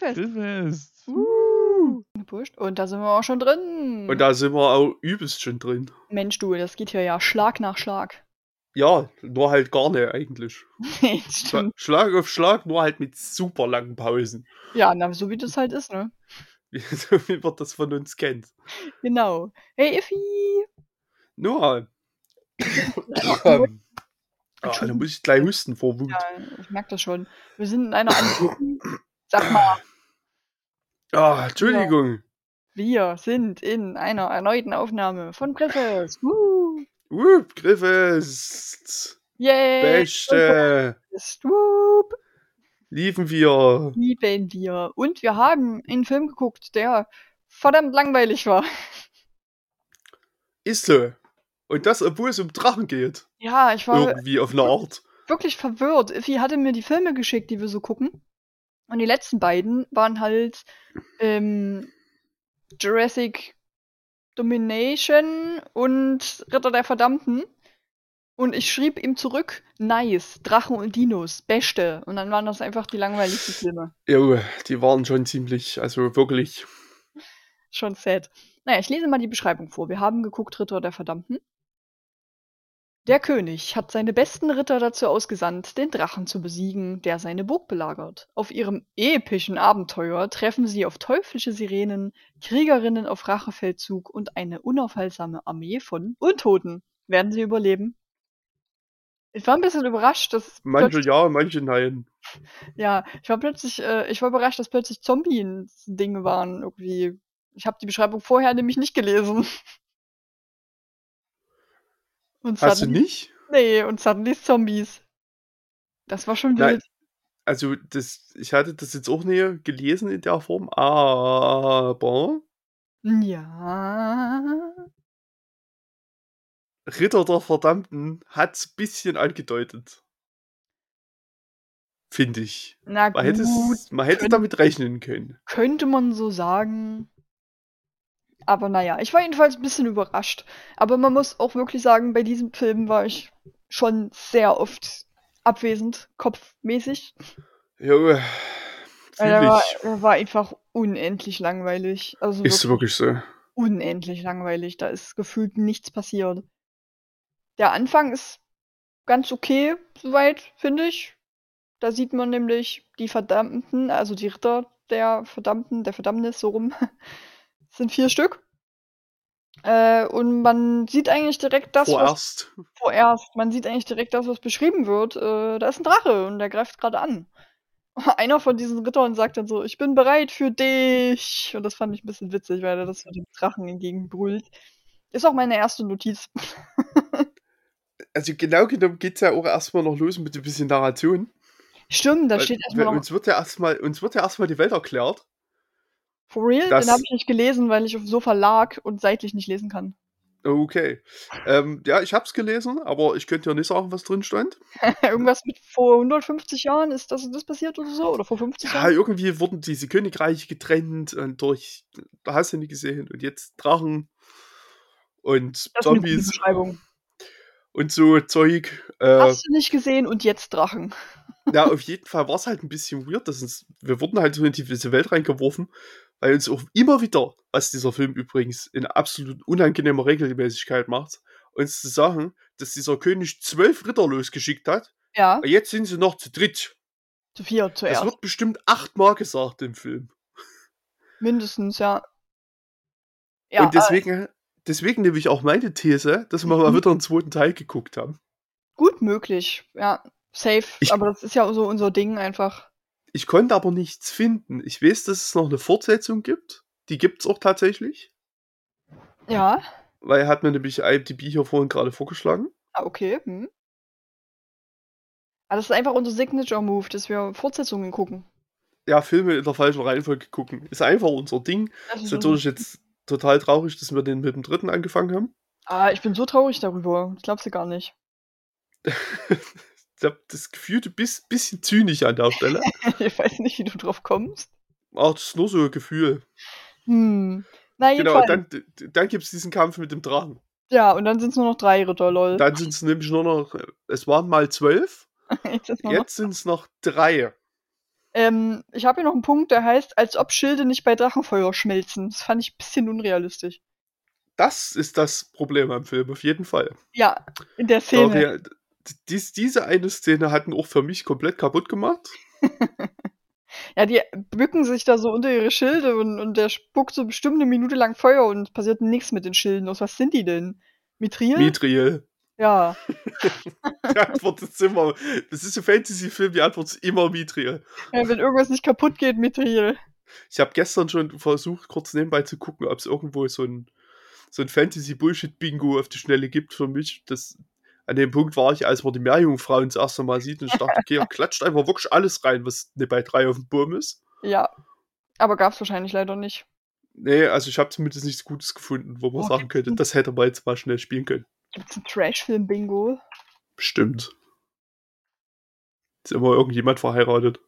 Grillfest. Grillfest. Uh. Und da sind wir auch schon drin. Und da sind wir auch übelst schon drin. Mensch, du, das geht hier ja Schlag nach Schlag. Ja, nur halt gar nicht eigentlich. Schla stimmt. Schlag auf Schlag, nur halt mit super langen Pausen. Ja, na, so wie das halt ist, ne? so wie man das von uns kennt. Genau. Hey, Iffi! Nur. Ja, ah, da muss ich gleich husten vor Wut. Ja, ich merke das schon. Wir sind in einer anderen. Sag mal, Ah, Entschuldigung. wir sind in einer erneuten Aufnahme von Griffes. Uh, Wupp, Griffes. yay! Beste. Ist, Wup, Liefen wir. lieben wir. Und wir haben einen Film geguckt, der verdammt langweilig war. Ist so. Und das, obwohl es um Drachen geht. Ja, ich war Irgendwie auf eine Art. wirklich verwirrt. Iffi hatte mir die Filme geschickt, die wir so gucken. Und die letzten beiden waren halt ähm, Jurassic Domination und Ritter der Verdammten. Und ich schrieb ihm zurück, nice, Drachen und Dinos, beste. Und dann waren das einfach die langweiligsten Filme. Jo, die waren schon ziemlich, also wirklich. Schon sad. Naja, ich lese mal die Beschreibung vor. Wir haben geguckt Ritter der Verdammten. Der König hat seine besten Ritter dazu ausgesandt, den Drachen zu besiegen, der seine Burg belagert. Auf ihrem epischen Abenteuer treffen sie auf teuflische Sirenen, Kriegerinnen auf Rachefeldzug und eine unaufhaltsame Armee von Untoten. Werden sie überleben? Ich war ein bisschen überrascht, dass Manche ja, manche nein. ja, ich war plötzlich, äh, ich war überrascht, dass plötzlich Zombie-Dinge waren irgendwie. Ich habe die Beschreibung vorher nämlich nicht gelesen. Und Hast du nicht? Nee, und suddenly Zombies. Das war schon Nein. wild. Also, das, ich hatte das jetzt auch nie gelesen in der Form, aber Ja. Ritter der Verdammten hat's bisschen angedeutet. Finde ich. Na Man hätte, gut, es, man hätte können- damit rechnen können. könnte man so sagen. Aber naja, ich war jedenfalls ein bisschen überrascht. Aber man muss auch wirklich sagen, bei diesem Film war ich schon sehr oft abwesend, kopfmäßig. Jo, Weil er war, er war einfach unendlich langweilig. Also. Ist wirklich wirklich so. unendlich langweilig. Da ist gefühlt nichts passiert. Der Anfang ist ganz okay, soweit, finde ich. Da sieht man nämlich die Verdammten, also die Ritter der Verdammten, der Verdammnis, so rum. Es sind vier Stück. Äh, und man sieht eigentlich direkt das, was Vorerst. vorerst, man sieht eigentlich direkt das, was beschrieben wird. Äh, da ist ein Drache und der greift gerade an. Einer von diesen Rittern sagt dann so, ich bin bereit für dich. Und das fand ich ein bisschen witzig, weil er das so dem Drachen entgegenbrüllt. Ist auch meine erste Notiz. Also genau genommen geht's ja auch erstmal noch los mit ein bisschen Narration. Stimmt, da Weil- steht erstmal noch uns wird ja erstmal, uns wird ja erstmal die Welt erklärt. For real? das- Den habe ich nicht gelesen, weil ich auf dem Sofa lag und seitlich nicht lesen kann. Okay. Ähm, ja, ich hab's gelesen, aber ich könnte ja nicht sagen, was drin stand. Irgendwas mit vor 150 Jahren ist das, das passiert oder so? Oder vor 50 Ja, Jahren? irgendwie wurden diese Königreiche getrennt und durch, da hast du nicht gesehen. Und jetzt Drachen und Das Zombies und so Zeug. Äh, Hast du nicht gesehen und jetzt Drachen. ja, auf jeden Fall war es halt ein bisschen weird. Dass uns, wir wurden halt so in diese Welt reingeworfen, weil uns auch immer wieder, was dieser Film übrigens in absolut unangenehmer Regelmäßigkeit macht, uns zu sagen, dass dieser König zwölf Ritter losgeschickt hat. Ja, Und jetzt sind sie noch zu dritt. zu vier Das zuerst. wird bestimmt achtmal gesagt im Film. Mindestens, ja. Ja, und deswegen, deswegen nehme ich auch meine These, dass wir mal Mhm. wieder einen zweiten Teil geguckt haben. äh, gut möglich. Ja, safe. Ich- aber das ist ja so unser Ding einfach. Ich konnte aber nichts finden. Ich weiß, dass es noch eine Fortsetzung gibt. Die gibt es auch tatsächlich. Ja, Weil er hat mir nämlich IMDb hier vorhin gerade vorgeschlagen. ah, okay. Hm. Aber das ist einfach unser Signature-Move, dass wir Fortsetzungen gucken. Ja, Filme in der falschen Reihenfolge gucken. Ist einfach unser Ding. Das Ist natürlich jetzt total traurig, dass wir den mit dem dritten angefangen haben. Ah, ich bin so traurig darüber. Das glaubst du gar nicht. Ich habe das Gefühl, du bist ein bisschen zynisch an der Stelle. ich weiß nicht, wie du drauf kommst. Ach, das ist nur so ein Gefühl. Hm. Na, Genau, dann, dann gibt es diesen Kampf mit dem Drachen. ja, und dann sind es nur noch drei Ritter, lol. Dann sind es nämlich nur noch, es waren mal zwölf, Jetzt sind es noch drei. Ähm, ich habe hier noch einen Punkt, der heißt, als ob Schilde nicht bei Drachenfeuer schmelzen. Das fand ich ein bisschen unrealistisch. Das ist das Problem am Film, auf jeden Fall. Ja, in der Szene. Dies, diese eine Szene hat ihn auch für mich komplett kaputt gemacht. Ja, die bücken sich da so unter ihre Schilde und, und der spuckt so bestimmt eine Minute lang Feuer und passiert nichts mit den Schilden. Aus was sind die denn? Mithril? Mithril. ja. Die Antwort ist immer, das ist ein Fantasy-Film, die Antwort ist immer Mithril. ja. Wenn irgendwas nicht kaputt geht, Mithril. Ich habe gestern schon versucht, kurz nebenbei zu gucken, ob es irgendwo so ein, so ein Fantasy-Bullshit-Bingo auf die Schnelle gibt für mich. Das, an dem Punkt war ich, als man die Meerjungfrauen das erste Mal sieht und ich dachte, okay, er klatscht einfach wirklich alles rein, was ne bei drei auf dem Burm ist. Ja. Aber gab's wahrscheinlich leider nicht. Nee, also ich habe zumindest nichts Gutes gefunden, wo man Oh, sagen könnte, das hätte man jetzt mal schnell spielen können. Gibt's ein Trash-Film-Bingo? Bestimmt. Ist immer irgendjemand verheiratet.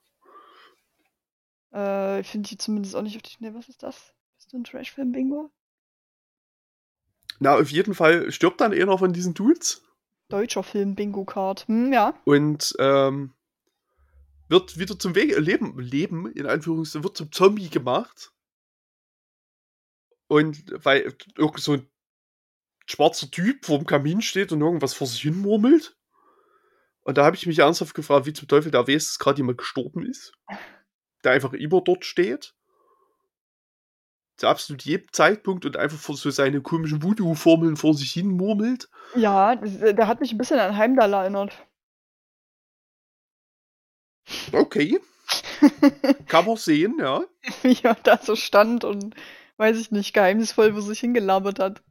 Äh, ich finde die zumindest auch nicht auf die Schnelle. Was ist das? Ist das ein Trash-Film-Bingo? Na, auf jeden Fall stirbt dann einer von diesen Dudes Deutscher Film-Bingo-Card. Hm, ja. und ähm, wird wieder zum Wege Leben, Leben, in Anführungszeichen, wird zum Zombie gemacht. Und weil irgend so ein schwarzer Typ vor dem Kamin steht und irgendwas vor sich hin murmelt. Und da habe ich mich ernsthaft gefragt, wie zum Teufel der weiß, dass gerade jemand gestorben ist. Der einfach immer dort steht. Zu absolut jedem Zeitpunkt und einfach vor so seine komischen Voodoo-Formeln vor sich hin murmelt. Ja, äh, der hat mich ein bisschen an Heimdall erinnert. Okay, kann man sehen, ja. Wie er da so stand und, weiß ich nicht, geheimnisvoll vor sich hingelabert hat.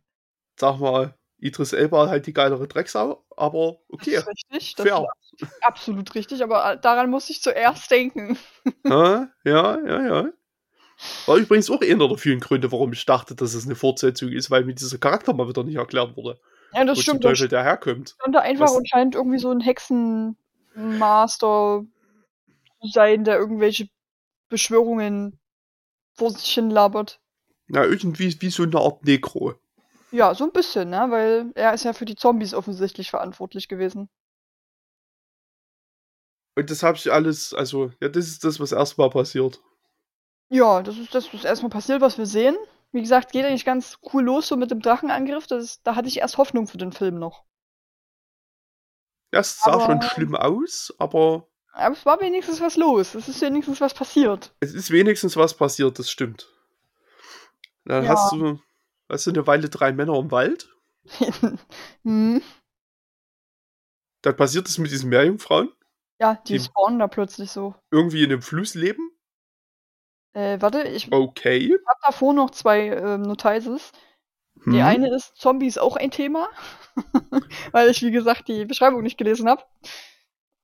Sag mal, Idris Elba halt die geilere Drecksau, aber okay, Das ist richtig. Das fair. ist absolut richtig, aber äh, daran musste ich zuerst denken. Ja, ja, ja, ja. War übrigens auch einer der vielen Gründe, warum ich dachte, dass es eine Fortsetzung ist, weil mir dieser Charakter mal wieder nicht erklärt wurde. Ja, das wo stimmt. zum Teufel der herkommt. stand da einfach Was- und scheint irgendwie so ein Hexenmaster zu sein, der irgendwelche Beschwörungen vor sich hin labert. Ja, irgendwie wie so eine Art Necro. Ja, so ein bisschen, ne? Weil er ist ja für die Zombies offensichtlich verantwortlich gewesen. Und das habe ich alles, also, ja, das ist das, was erstmal passiert. Ja, das ist das, was erstmal passiert, was wir sehen. Wie gesagt, geht eigentlich ganz cool los so mit dem Drachenangriff. Das ist, da hatte ich erst Hoffnung für den Film noch. Ja, es sah Aber- schon schlimm aus, aber Aber es war wenigstens was los. Es ist wenigstens was passiert. es ist wenigstens was passiert, das stimmt. Dann Ja. hast du, hast du eine Weile drei Männer im Wald. hm. Dann passiert es mit diesen Meerjungfrauen. Ja, die Die- spawnen da plötzlich so. Irgendwie in einem Fluss leben. Äh, warte, ich Okay. habe davor noch zwei ähm, Notices. Die Hm. eine ist, Zombies auch ein Thema. Weil ich, wie gesagt, die Beschreibung nicht gelesen habe.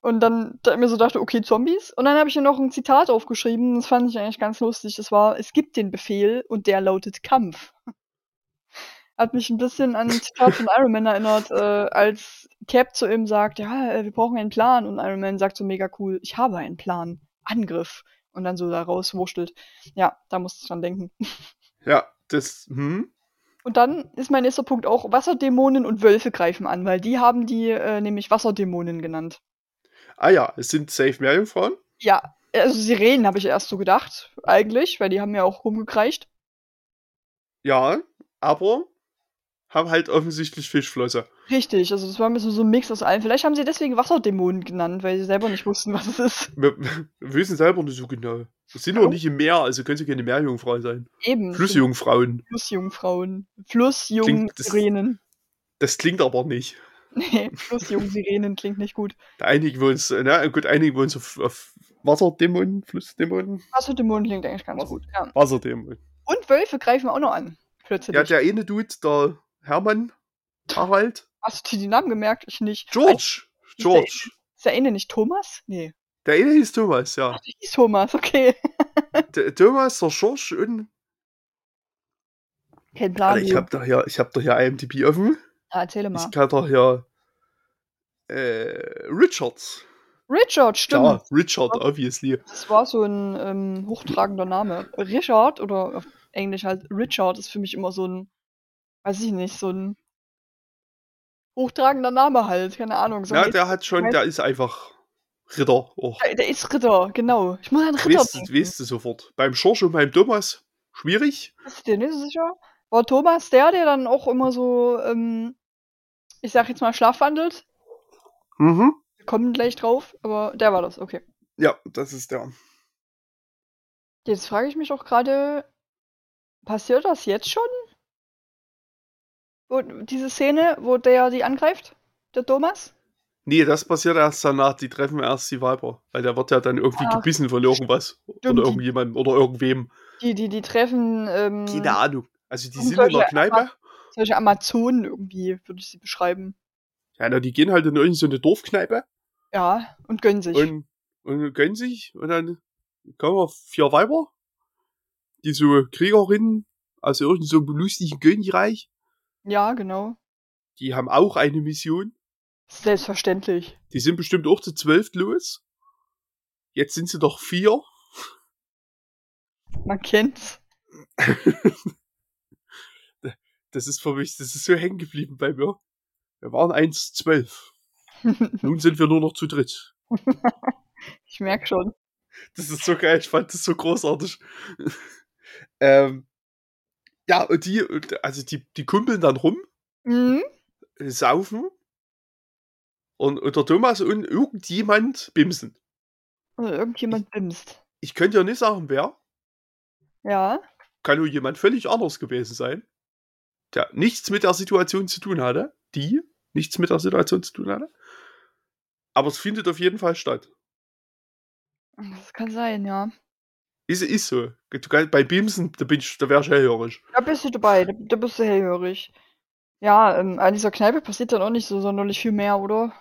Und dann da mir so dachte, okay, Zombies. Und dann habe ich hier noch ein Zitat aufgeschrieben, das fand ich eigentlich ganz lustig. Das war, es gibt den Befehl und der lautet Kampf. Hat mich ein bisschen an ein Zitat von Iron Man erinnert, äh, als Cap zu ihm sagt, ja, äh, wir brauchen einen Plan. Und Iron Man sagt so mega cool, ich habe einen Plan. Angriff. Und dann so da rauswurschtelt. Ja, da musste ich dran denken. Ja, das, hm. Und dann ist mein nächster Punkt auch, Wasserdämonen und Wölfe greifen an, weil die haben die äh, nämlich Wasserdämonen genannt. Ah ja, es sind safe Meerjungfrauen. Ja, also Sirenen habe ich erst so gedacht, eigentlich, weil die haben ja auch rumgekreischt. Ja, aber haben halt offensichtlich Fischflosse. Richtig, also das war ein bisschen so ein Mix aus allem. Vielleicht haben sie deswegen Wasserdämonen genannt, weil sie selber nicht wussten, was es ist. Wir, wir wissen selber nicht so genau. Wir sind Oh. noch nicht im Meer, also können sie keine Meerjungfrau sein. Eben. Flussjungfrauen. Flussjungfrauen. Klingt das- Flussjung-Sirenen. Das klingt aber nicht. Nee, Flussjung-Sirenen klingt nicht gut. Da einigen wir uns, na gut, einigen wir uns auf, auf Wasserdämonen, Flussdämonen, Wasserdämonen klingt eigentlich ganz Was? gut. Ja. Wasserdämonen. Und Wölfe greifen auch noch an. Plötzlich. Ja, der eine Dude, der Hermann, Harald, Hast du dir die Namen gemerkt? Ich nicht. George, George. Ist der eine nicht Thomas? Nee. Der eine hieß Thomas, ja. Ach, der hieß Thomas, okay. Der Thomas, der George und Kein Plan. Alter, ich hab doch hier, ich hab doch hier IMDb offen. ah, erzähle mal. Ich kann doch hier äh, Richards. Richard, stimmt. Ja, Richard, obviously. Das war so ein ähm, hochtragender Name. Richard oder auf Englisch halt Richard ist für mich immer so ein, weiß ich nicht, so ein hochtragender Name halt. Keine Ahnung. So Ja, der hat schon, der ist einfach Ritter auch. Der, der ist Ritter, genau. Ich muss an Ritter Weißt, denken. weißt du sofort. Beim Schorsch und beim Thomas schwierig. Bist du dir nicht sicher? War Thomas der, der dann auch immer so, ähm, ich sag jetzt mal, schlafwandelt? Mhm. Wir kommen gleich drauf, aber der war das, okay. Ja, das ist der. Jetzt frage ich mich auch gerade, passiert das jetzt schon? Wo, diese Szene, wo der die angreift? Der Thomas? Nee, das passiert erst danach. Die treffen erst die Viper. Weil der wird ja dann irgendwie Ach, gebissen von irgendwas. stimmt, Oder irgendjemandem oder irgendwem. Die, die, die treffen ähm, Keine Ahnung. Also die sind in der Kneipe. solche Amazonen irgendwie, würde ich sie beschreiben. Ja, na, die gehen halt in irgendeine so eine Dorfkneipe Ja, und gönnen sich. und, und gönnen sich. Und dann kommen wir vier Weiber. Die so Kriegerinnen aus irgendeinem so lustigen Königreich. Ja, genau. Die haben auch eine Mission. Selbstverständlich. Die sind bestimmt auch zu zwölf los. Jetzt sind sie doch vier. Man kennt's. Das ist für mich, das ist so hängen geblieben bei mir. Wir waren eins zwölf. Nun sind wir nur noch zu dritt. ich merk schon. Das ist so geil, ich fand das so großartig. ähm, ja, und die, und also die, die kumpeln dann rum, Mhm. äh, saufen. Und, und der Thomas und irgendjemand bimsen. Also irgendjemand bimst. Ich könnte ja nicht sagen, wer. Ja. Kann nur jemand völlig anders gewesen sein. Der nichts mit der Situation zu tun hatte. Die nichts mit der Situation zu tun hatte. Aber es findet auf jeden Fall statt. Das kann sein, ja. Ist, ist so. Du kannst, bei Bimsen, da, bin ich, da wär ich hellhörig. Da bist du dabei, da, da bist du hellhörig. Ja, ähm, an dieser Kneipe passiert dann auch nicht so sonderlich viel mehr, oder?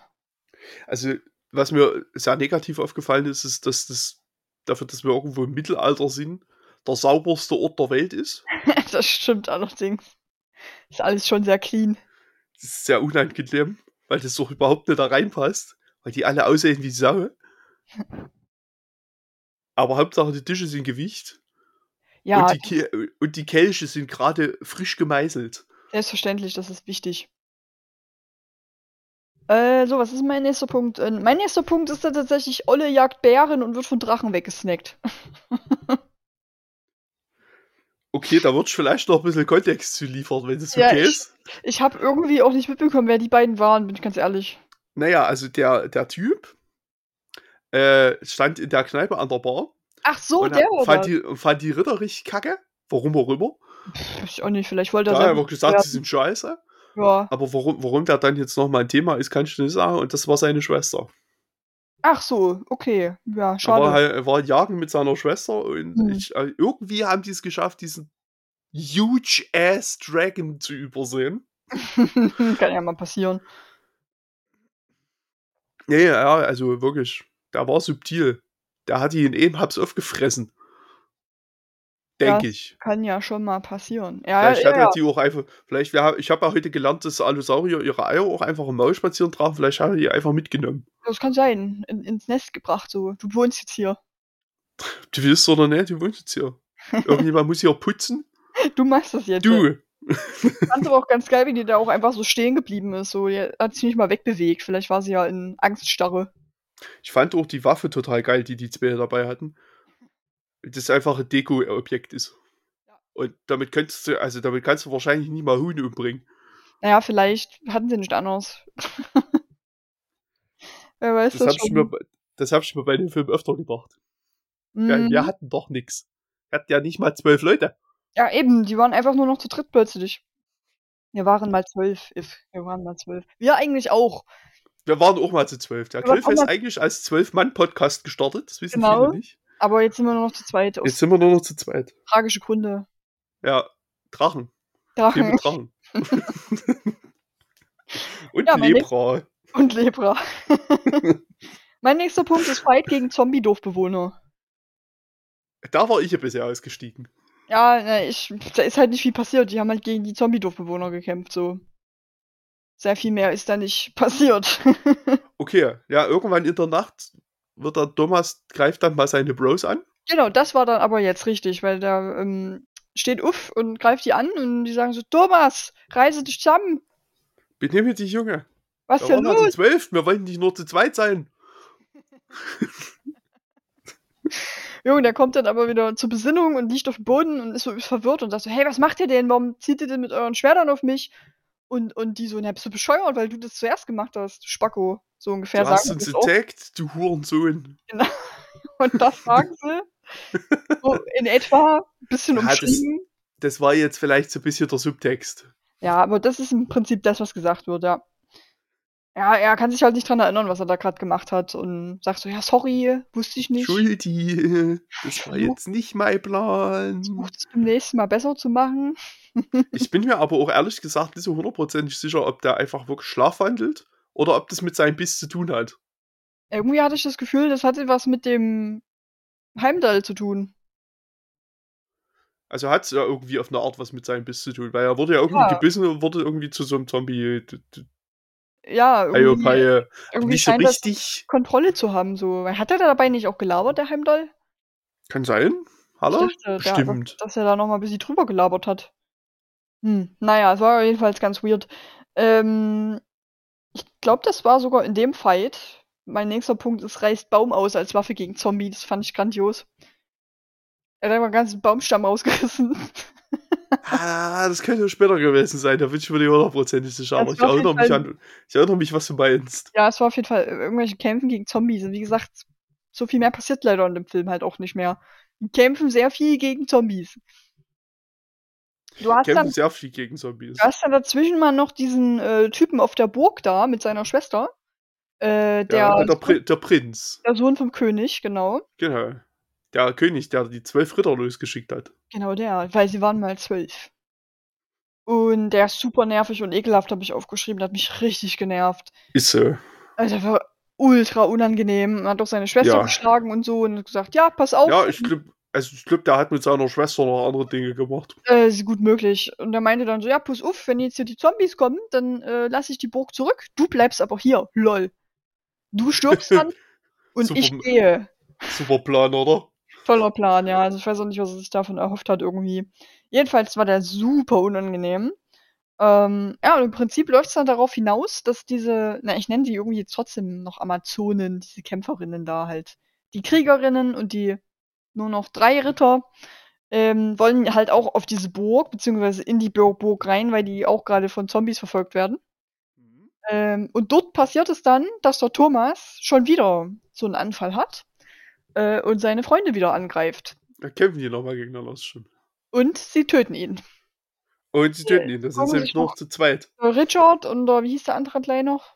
Also, was mir sehr negativ aufgefallen ist, ist, dass das dafür, dass wir irgendwo im Mittelalter sind, der sauberste Ort der Welt ist. das stimmt allerdings. Ist alles schon sehr clean. Das ist sehr unangenehm, weil das doch überhaupt nicht da reinpasst, weil die alle aussehen wie Sau. Aber Hauptsache die Tische sind Gewicht Ja, und, die Ke und die Kelche sind gerade frisch gemeißelt. selbstverständlich, das ist wichtig. Äh, so, was ist mein nächster Punkt? Äh, mein nächster Punkt ist dann tatsächlich, Olle jagt Bären und wird von Drachen weggesnackt. Okay, da wird vielleicht noch ein bisschen Kontext zu liefern, wenn das Ja, okay ich- ist. Ich habe irgendwie auch nicht mitbekommen, wer die beiden waren, bin ich ganz ehrlich. Naja, also der, der Typ äh, stand in der Kneipe an der Bar Ach so, und der hat- war fand, die, fand die Ritter richtig kacke. Warum auch immer. Weiß ich auch nicht, vielleicht wollte er Da hat er einfach gesagt, sie sind scheiße. Ja. Aber warum, warum der dann jetzt nochmal ein Thema ist, kann ich nicht sagen. Und das war seine Schwester. Ach so, okay. Ja, Er war, schade. halt, er war jagen mit seiner Schwester und Hm. ich, äh, irgendwie haben die es geschafft, diesen huge ass Dragon zu übersehen. Kann ja mal passieren. Ja, ja, also wirklich. Der war subtil. Der hat ihn eben hab's aufgefressen. Denke Ja, ich. Kann ja schon mal passieren. Ja, Vielleicht ja, hat ja. er die auch einfach. Vielleicht, wir, ich habe ja heute gelernt, dass Allosaurier ihre Eier auch einfach im Maul spazieren tragen. Vielleicht hat er die einfach mitgenommen. Das kann sein. In, ins Nest gebracht, so. Du wohnst jetzt hier. Du willst oder nicht, du wohnst jetzt hier. Irgendjemand muss hier putzen. Du machst das jetzt. Du. Fand aber auch ganz geil, wie die da auch einfach so stehen geblieben ist. So, die hat sich nicht mal wegbewegt. Vielleicht war sie ja in Angststarre. Ich fand auch die Waffe total geil, die die zwei dabei hatten. Das einfach ein Deko-Objekt ist. Ja. Und damit könntest du, also damit kannst du wahrscheinlich nie mal Huhn umbringen. Naja, vielleicht hatten sie nicht anders. Wer weiß Das das, habe ich, schon. mir, bei- das hab ich mir bei dem Film öfter gedacht. Ja, Mhm. wir hatten doch nix. Wir hatten ja nicht mal zwölf Leute. Ja, eben, die waren einfach nur noch zu dritt plötzlich. Wir waren mal zwölf, if. Wir waren mal zwölf. Wir eigentlich auch. Wir waren auch mal zu zwölf. Der Cliff ist eigentlich als Zwölf-Mann-Podcast gestartet. Das wissen Genau. viele nicht. Aber jetzt sind wir nur noch zu zweit. Jetzt sind wir nur noch zu zweit. tragische Gründe. Ja, Drachen. Drachen Drachen. Und Ja, Lepra. und Lepra. mein nächster Punkt ist Fight gegen Zombie-Dorfbewohner. Da war ich ein bisschen ausgestiegen. Ja, na, ich, da ist halt nicht viel passiert. Die haben halt gegen die Zombie-Dorfbewohner gekämpft, so. Sehr viel mehr ist da nicht passiert. Okay, ja, irgendwann in der Nacht wird der Thomas, greift dann mal seine Bros an. genau, das war dann aber jetzt richtig, weil der ähm, steht uff und greift die an und die sagen so, Thomas, reise dich zusammen. Benehme dich, Junge. Was Wir denn waren ja zu los? zwölf, wir wollten nicht nur zu zweit sein. Junge, der kommt dann aber wieder zur Besinnung und liegt auf dem Boden und ist so verwirrt und sagt so, hey, was macht ihr denn? Warum zieht ihr denn mit euren Schwertern auf mich? Und, und die so, na, bist du bescheuert, weil du das zuerst gemacht hast, Spacko. So ungefähr Du hast sagen uns das auch. entdeckt, du Hurensohn. Genau. Und das sagen sie. So in etwa, ein bisschen Ja, das- umschrieben. Das war jetzt vielleicht so ein bisschen der Subtext. Ja, aber das ist im Prinzip das, was gesagt wird, ja. Ja, er kann sich halt nicht dran erinnern, was er da gerade gemacht hat und sagt so, ja, sorry, wusste ich nicht. Schuldi, das war jetzt nicht mein Plan. Versucht es beim nächsten Mal besser zu machen. Ich bin mir aber auch ehrlich gesagt nicht so hundertprozentig sicher, ob der einfach wirklich schlafwandelt oder ob das mit seinem Biss zu tun hat. Irgendwie hatte ich das Gefühl, das hatte was mit dem Heimdall zu tun. Also hat es ja irgendwie auf eine Art was mit seinem Biss zu tun, weil er wurde ja irgendwie Ja. gebissen und wurde irgendwie zu so einem Zombie. Ja, Ayo, irgendwie, irgendwie Nicht so scheint das richtig. Kontrolle zu haben. So. Hat er dabei nicht auch gelabert, der Heimdall? Kann sein. Hallo? der, Bestimmt. dass er da noch mal ein bisschen drüber gelabert hat. Hm, naja, es war jedenfalls ganz weird. Ähm, ich glaube, das war sogar in dem Fight. Mein nächster Punkt ist, reißt Baum aus als Waffe gegen Zombie. Das fand ich grandios. Er hat einfach einen ganzen Baumstamm ausgerissen. Ah, das könnte später gewesen sein, da bin ich mir nicht hundertprozentig sicher. Aber ich erinnere mich an. Ich erinnere mich, was du meinst. ja, es war auf jeden Fall irgendwelche Kämpfen gegen Zombies. Und wie gesagt, so viel mehr passiert leider in dem Film halt auch nicht mehr. Die kämpfen sehr viel gegen Zombies. Du hast Kämpfen dann sehr viel gegen Zombies. Du hast dann dazwischen mal noch diesen äh, Typen auf der Burg da mit seiner Schwester. Äh, der, ja, der, Pri der Prinz. der Sohn vom König, genau. Genau. Der König, der die zwölf Ritter losgeschickt hat. Genau der, weil sie waren mal zwölf. Und der ist super nervig und ekelhaft, habe ich aufgeschrieben. Der hat mich richtig genervt. Ist so. Also, der war ultra unangenehm. Er hat auch seine Schwester Ja. geschlagen und so und hat gesagt, ja, pass auf. Ja, ich glaube, also ich glaub, der hat mit seiner Schwester noch andere Dinge gemacht. Äh, ist gut möglich. Und er meinte dann so, ja, pass auf, wenn jetzt hier die Zombies kommen, dann äh, lasse ich die Burg zurück. Du bleibst aber hier, lol. Du stirbst dann und Super. ich gehe. Super Plan, oder? Toller Plan, ja. Also ich weiß auch nicht, was er sich davon erhofft hat irgendwie. Jedenfalls war der super unangenehm. Ähm, ja, und im Prinzip läuft es dann darauf hinaus, dass diese, na, ich nenne die irgendwie jetzt trotzdem noch Amazonen, diese Kämpferinnen da halt, die Kriegerinnen und die nur noch drei Ritter, ähm, wollen halt auch auf diese Burg, beziehungsweise in die Bur- Burg rein, weil die auch gerade von Zombies verfolgt werden. Ähm, und dort passiert es dann, dass der Thomas schon wieder so einen Anfall hat äh, und seine Freunde wieder angreift. Da kämpfen die nochmal gegeneinander, das stimmt. Und sie töten ihn. Und sie töten ihn, das sind nämlich noch- zu zweit. Der Richard und der, wie hieß der andere gleich noch?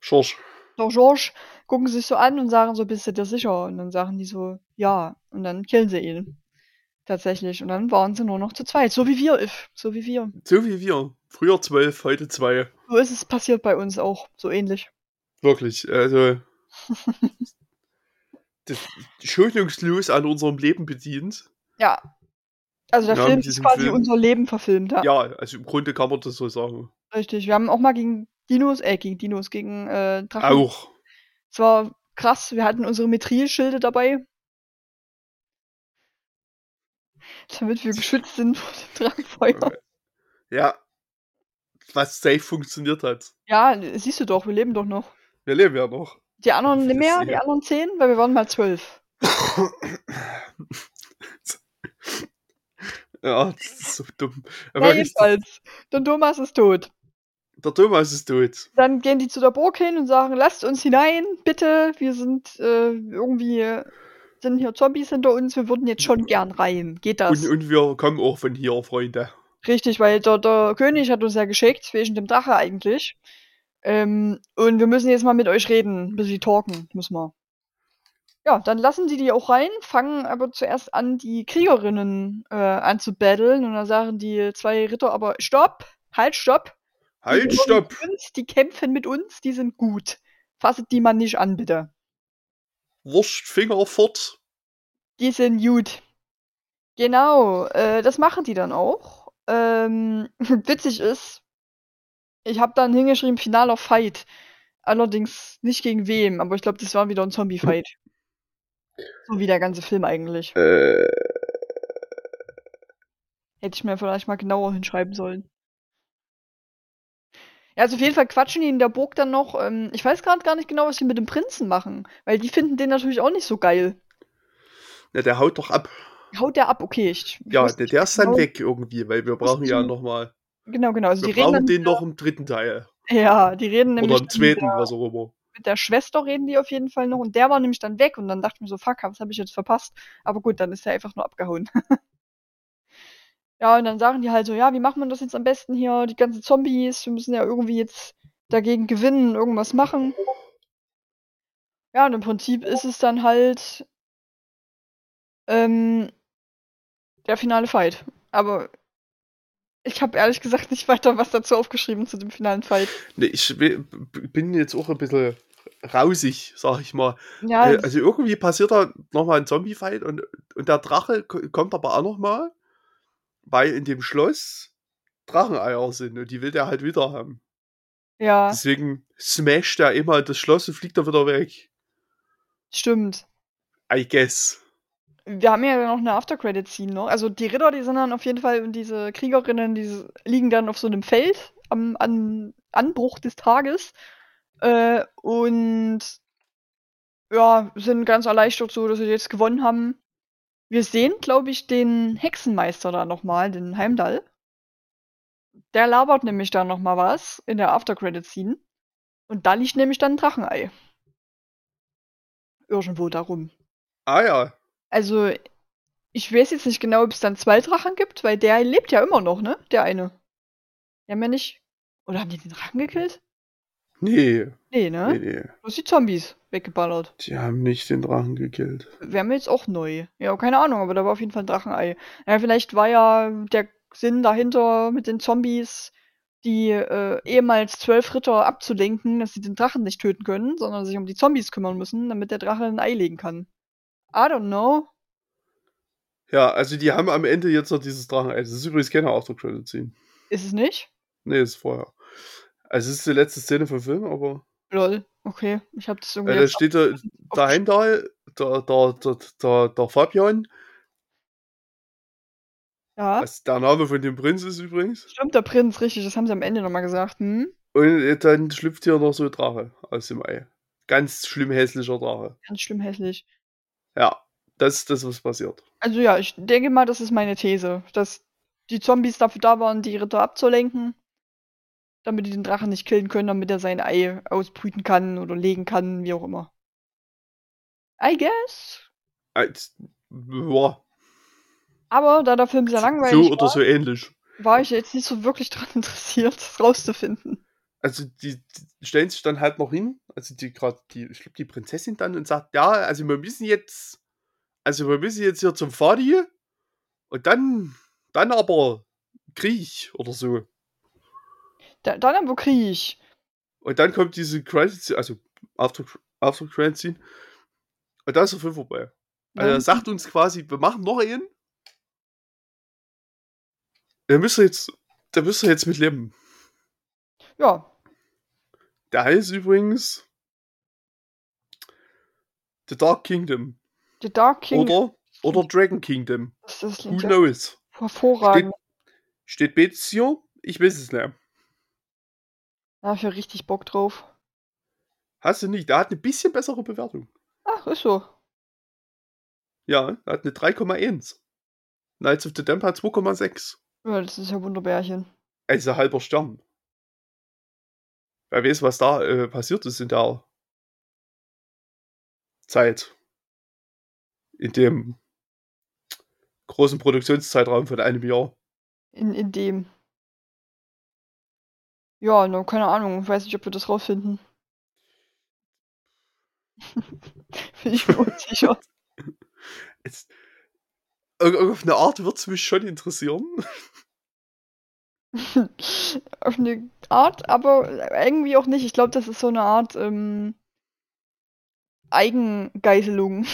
Schorsch. Der George gucken sich so an und sagen so, bist du dir sicher? Und dann sagen die so, ja. Und dann killen sie ihn. Tatsächlich. Und dann waren sie nur noch zu zweit. So wie wir, If. So wie wir. So wie wir. Früher zwölf, heute zwei. So ist es passiert bei uns auch. So ähnlich. Wirklich. Also. das schonungslos an unserem Leben bedient. Ja. Also der Ja, Film ist quasi Film. unser Leben verfilmt. Ja. Ja, also im Grunde kann man das so sagen. Richtig. Wir haben auch mal gegen Dinos, äh, gegen Dinos, gegen äh, Drachen. Auch. Es war krass. Wir hatten unsere Mithrilschilde dabei. Damit wir geschützt sind vor dem Drachenfeuer. Ja. Was safe funktioniert hat. Ja, siehst du doch, wir leben doch noch. Wir leben ja noch. Die anderen Das mehr, die anderen zehn, weil wir waren mal zwölf. ja, das ist so dumm. Aber jedenfalls. Der Thomas ist tot. der Thomas ist tot. Dann gehen die zu der Burg hin und sagen, lasst uns hinein, bitte. Wir sind äh, irgendwie, sind hier Zombies hinter uns, wir würden jetzt schon gern rein. Geht das? Und, und wir kommen auch von hier, Freunde. Richtig, weil der, der König hat uns ja geschickt, wegen dem Drache eigentlich. Ähm, und wir müssen jetzt mal mit euch reden, ein bisschen talken, müssen wir. Ja, dann lassen sie die auch rein, fangen aber zuerst an, die Kriegerinnen äh, anzubetteln. Und dann sagen die zwei Ritter aber, stopp, halt, stopp. Die Halt, gehören stopp! Uns, die kämpfen mit uns, die sind gut. Fasset die mal nicht an, bitte. Wurstfinger fort. Die sind gut. Genau, äh, das machen die dann auch. Ähm, witzig ist, ich habe dann hingeschrieben, finaler Fight. Allerdings nicht gegen wem, aber ich glaube, das war wieder ein Zombie-Fight. So wie der ganze Film eigentlich. Äh, Hätte ich mir vielleicht mal genauer hinschreiben sollen. Ja, also auf jeden Fall quatschen die in der Burg dann noch. Ähm, ich weiß gerade gar nicht genau, was die mit dem Prinzen machen, weil die finden den natürlich auch nicht so geil. Na, der haut doch ab. Haut der ab, okay. Ich, ich Ja, der, der ist dann genau- weg irgendwie, weil wir brauchen ja nochmal. Genau, genau. Also Wir die reden brauchen den mit noch im dritten Teil. Ja, die reden nämlich Oder im zweiten, mit der, was auch immer. mit der Schwester reden die auf jeden Fall noch und der war nämlich dann weg und dann dachte ich mir so, fuck, was habe ich jetzt verpasst? Aber gut, dann ist er einfach nur abgehauen. ja, und dann sagen die halt so, ja, wie macht man das jetzt am besten hier? Die ganzen Zombies, wir müssen ja irgendwie jetzt dagegen gewinnen, irgendwas machen. Ja, und im Prinzip ist es dann halt ähm, der finale Fight. Aber ich habe ehrlich gesagt nicht weiter was dazu aufgeschrieben zu dem finalen Fight. Nee, ich bin jetzt auch ein bisschen rausig, sag ich mal. Ja, Äh, also irgendwie passiert da nochmal ein Zombie-Fight und, und der Drache ko- kommt aber auch nochmal, weil in dem Schloss Dracheneier sind und die will der halt wieder haben. ja, Deswegen smasht er immer das Schloss und fliegt er wieder weg. stimmt. I guess. Wir haben ja noch eine After-Credit-Scene noch. Also die Ritter, die sind dann auf jeden Fall, und diese Kriegerinnen, die liegen dann auf so einem Feld am an Anbruch des Tages. Äh, und ja, sind ganz erleichtert so, dass sie jetzt gewonnen haben. Wir sehen, glaube ich, den Hexenmeister da nochmal, den Heimdall. Der labert nämlich da nochmal was in der After-Credit-Scene. Und da liegt nämlich dann ein Drachenei. Irgendwo darum. Ah ja. Also, ich weiß jetzt nicht genau, ob es dann zwei Drachen gibt, weil der lebt ja immer noch, ne? Der eine. Die haben ja nicht. Oder haben die den Drachen gekillt? Nee, Nee, ne? nee, nee. Bloß die Zombies weggeballert. Die haben nicht den Drachen gekillt. Wäre mir jetzt auch neu. Ja, keine Ahnung, aber da war auf jeden Fall ein Drachenei. Ja, vielleicht war ja der Sinn dahinter mit den Zombies, die äh, ehemals zwölf Ritter abzulenken, dass sie den Drachen nicht töten können, sondern sich um die Zombies kümmern müssen, damit der Drache ein Ei legen kann. I don't know. Ja, also die haben am Ende jetzt noch dieses Drachenei. Das ist übrigens keine After-Credit-Scene. Ist es nicht? Nee, ist vorher. Also es ist die letzte Szene vom Film, aber Lol, okay. Ich hab das irgendwie. äh, da steht der, der Heimdall, der, der, der, der, der Fabian, ja, was der Name von dem Prinz ist übrigens. stimmt, der Prinz, richtig, das haben sie am Ende nochmal gesagt. Hm? Und äh, dann schlüpft hier noch so ein Drache aus dem Ei. Ganz schlimm hässlicher Drache. Ganz schlimm hässlich. Ja, das ist das, was passiert. Also ja, ich denke mal, das ist meine These, dass die Zombies dafür da waren, die Ritter abzulenken, damit die den Drachen nicht killen können, damit er sein Ei ausbrüten kann oder legen kann, wie auch immer. I guess. Als, boah, Aber da der Film sehr langweilig so oder war, so ähnlich. war ich jetzt nicht so wirklich daran interessiert, das rauszufinden. Also die, die stellen sich dann halt noch hin, also die gerade die, ich glaube die Prinzessin dann und sagt, ja, also wir müssen jetzt, also wir müssen jetzt hier zum Fadi und dann, dann aber Krieg oder so. Da, dann aber Krieg. Und dann kommt diese Credit, also After, After Credit Scene und da ist der Film vorbei. Also er sagt uns quasi, wir machen noch einen. Da müsst ihr jetzt, da müsst ihr jetzt mit leben. Ja, Der heißt übrigens The Dark Kingdom. The Dark King. Oder, oder Dragon Kingdom. Das, das Who knows? hervorragend. Steht Betis hier? Ich weiß es nicht. Da hab ich ja richtig Bock drauf. Hast du nicht? Der hat eine bisschen bessere Bewertung. Ach, ist so. Ja, er hat eine 3,1. Knights of the Damp hat 2,6. Ja, das ist ja Wunderbärchen. Also halber Stern. Wer weiß, was da äh, passiert ist in der Zeit. In dem großen Produktionszeitraum von einem Jahr. In, in dem. Ja, no, keine Ahnung. Ich weiß nicht, ob wir das rausfinden. Bin ich mir unsicher. Es, ir- auf eine Art wird es mich schon interessieren. Auf eine Art, aber irgendwie auch nicht. Ich glaube, das ist so eine Art ähm, Eigengeißelung.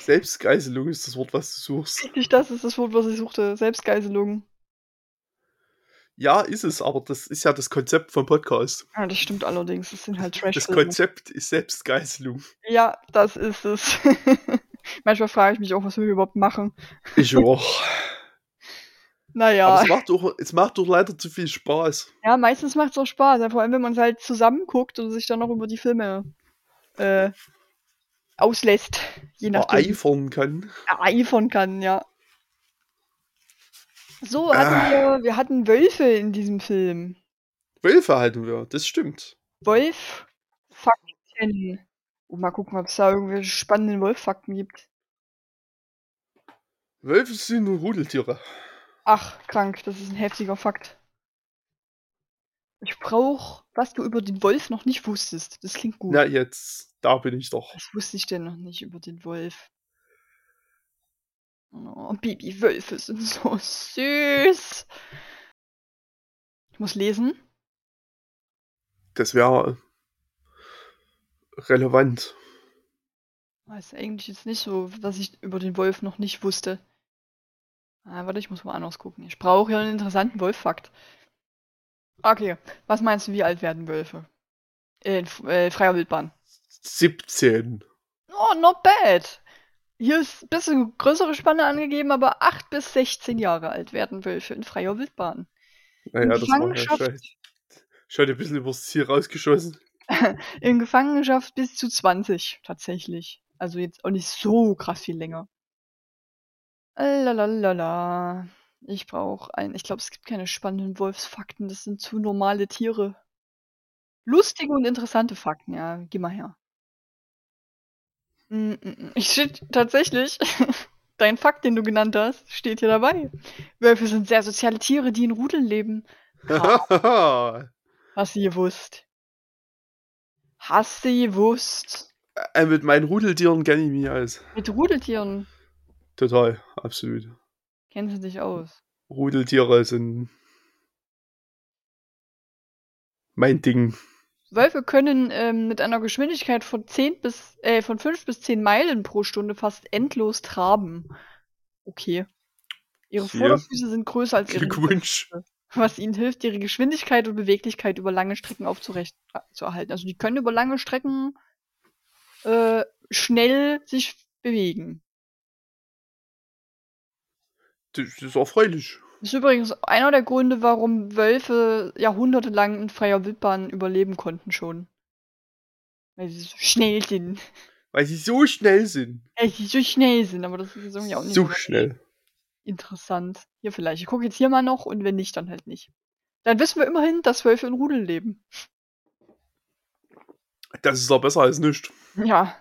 Selbstgeißelung ist das Wort, was du suchst. Richtig, das ist das Wort, was ich suchte. Selbstgeißelung. Ja, ist es, aber das ist ja das Konzept vom Podcast. Ja, das stimmt allerdings. Das sind halt trash Das Konzept ist Selbstgeißelung. Ja, das ist es. Manchmal frage ich mich auch, was wir überhaupt machen. Ich auch. Naja. Aber es macht, doch, es macht doch leider zu viel Spaß. Ja, meistens macht es auch Spaß. Ja, vor allem, wenn man es halt zusammen guckt und sich dann noch über die Filme äh, auslässt. Je nachdem. Eifern kann. Eifern kann, ja. So, hatten Ah. wir, wir hatten Wölfe in diesem Film. Wölfe halten wir, das stimmt. Wolf Fakten. Oh, mal gucken, ob es da irgendwelche spannenden Wolf-Fakten gibt. Wölfe sind nur Rudeltiere. Ach, krank, das ist ein heftiger Fakt. Ich brauch, was du über den Wolf noch nicht wusstest. Das klingt gut. Na, jetzt, da bin ich doch. Was wusste ich denn noch nicht über den Wolf? Oh, Babywölfe sind so süß. Ich muss lesen. Das wäre relevant. Weiß eigentlich jetzt nicht so, was ich über den Wolf noch nicht wusste. Ah, warte, ich muss mal anders gucken. Ich brauche ja einen interessanten Wolf-Fakt. Okay, was meinst du, wie alt werden Wölfe? In äh, freier Wildbahn. 17. Oh, not bad. Hier ist ein bisschen größere Spanne angegeben, aber 8 bis 16 Jahre alt werden Wölfe in freier Wildbahn. Naja, das war ja schon ein bisschen übers Ziel rausgeschossen. In Gefangenschaft bis zu 20 tatsächlich. Also jetzt auch nicht so krass viel länger. Lalalala. Ich brauche ein. Ich glaube, es gibt keine spannenden Wolfsfakten. Das sind zu normale Tiere. Lustige und interessante Fakten, ja. Geh mal her. Mm, mm, mm. Ich steht tatsächlich. Dein Fakt, den du genannt hast, steht hier dabei. Wölfe sind sehr soziale Tiere, die in Rudeln leben. Ha, hast du gewusst? Hast du gewusst? Äh, Mit meinen Rudeltieren kenne ich mich aus. Mit Rudeltieren Total, absolut. kennst du dich aus. Rudeltiere sind mein Ding. Wölfe können ähm, mit einer Geschwindigkeit von 10 bis, äh, von 5 bis 10 Meilen pro Stunde fast endlos traben. Okay. Ihre Hier. Vorderfüße sind größer als ihre Glückwunsch. Hinterfüße, was ihnen hilft, ihre Geschwindigkeit und Beweglichkeit über lange Strecken aufzurecht äh, zu erhalten. Also die können über lange Strecken äh, schnell sich bewegen. Das ist erfreulich. Das ist übrigens einer der Gründe, warum Wölfe jahrhundertelang in freier Wildbahn überleben konnten schon. Weil sie so schnell sind. Weil sie so schnell sind. Weil sie so schnell sind, aber das ist irgendwie auch nicht So so schnell. interessant. Hier vielleicht. Ich gucke jetzt hier mal noch und wenn nicht, dann halt nicht. Dann wissen wir immerhin, dass Wölfe in Rudeln leben. Das ist doch besser als nichts. Ja.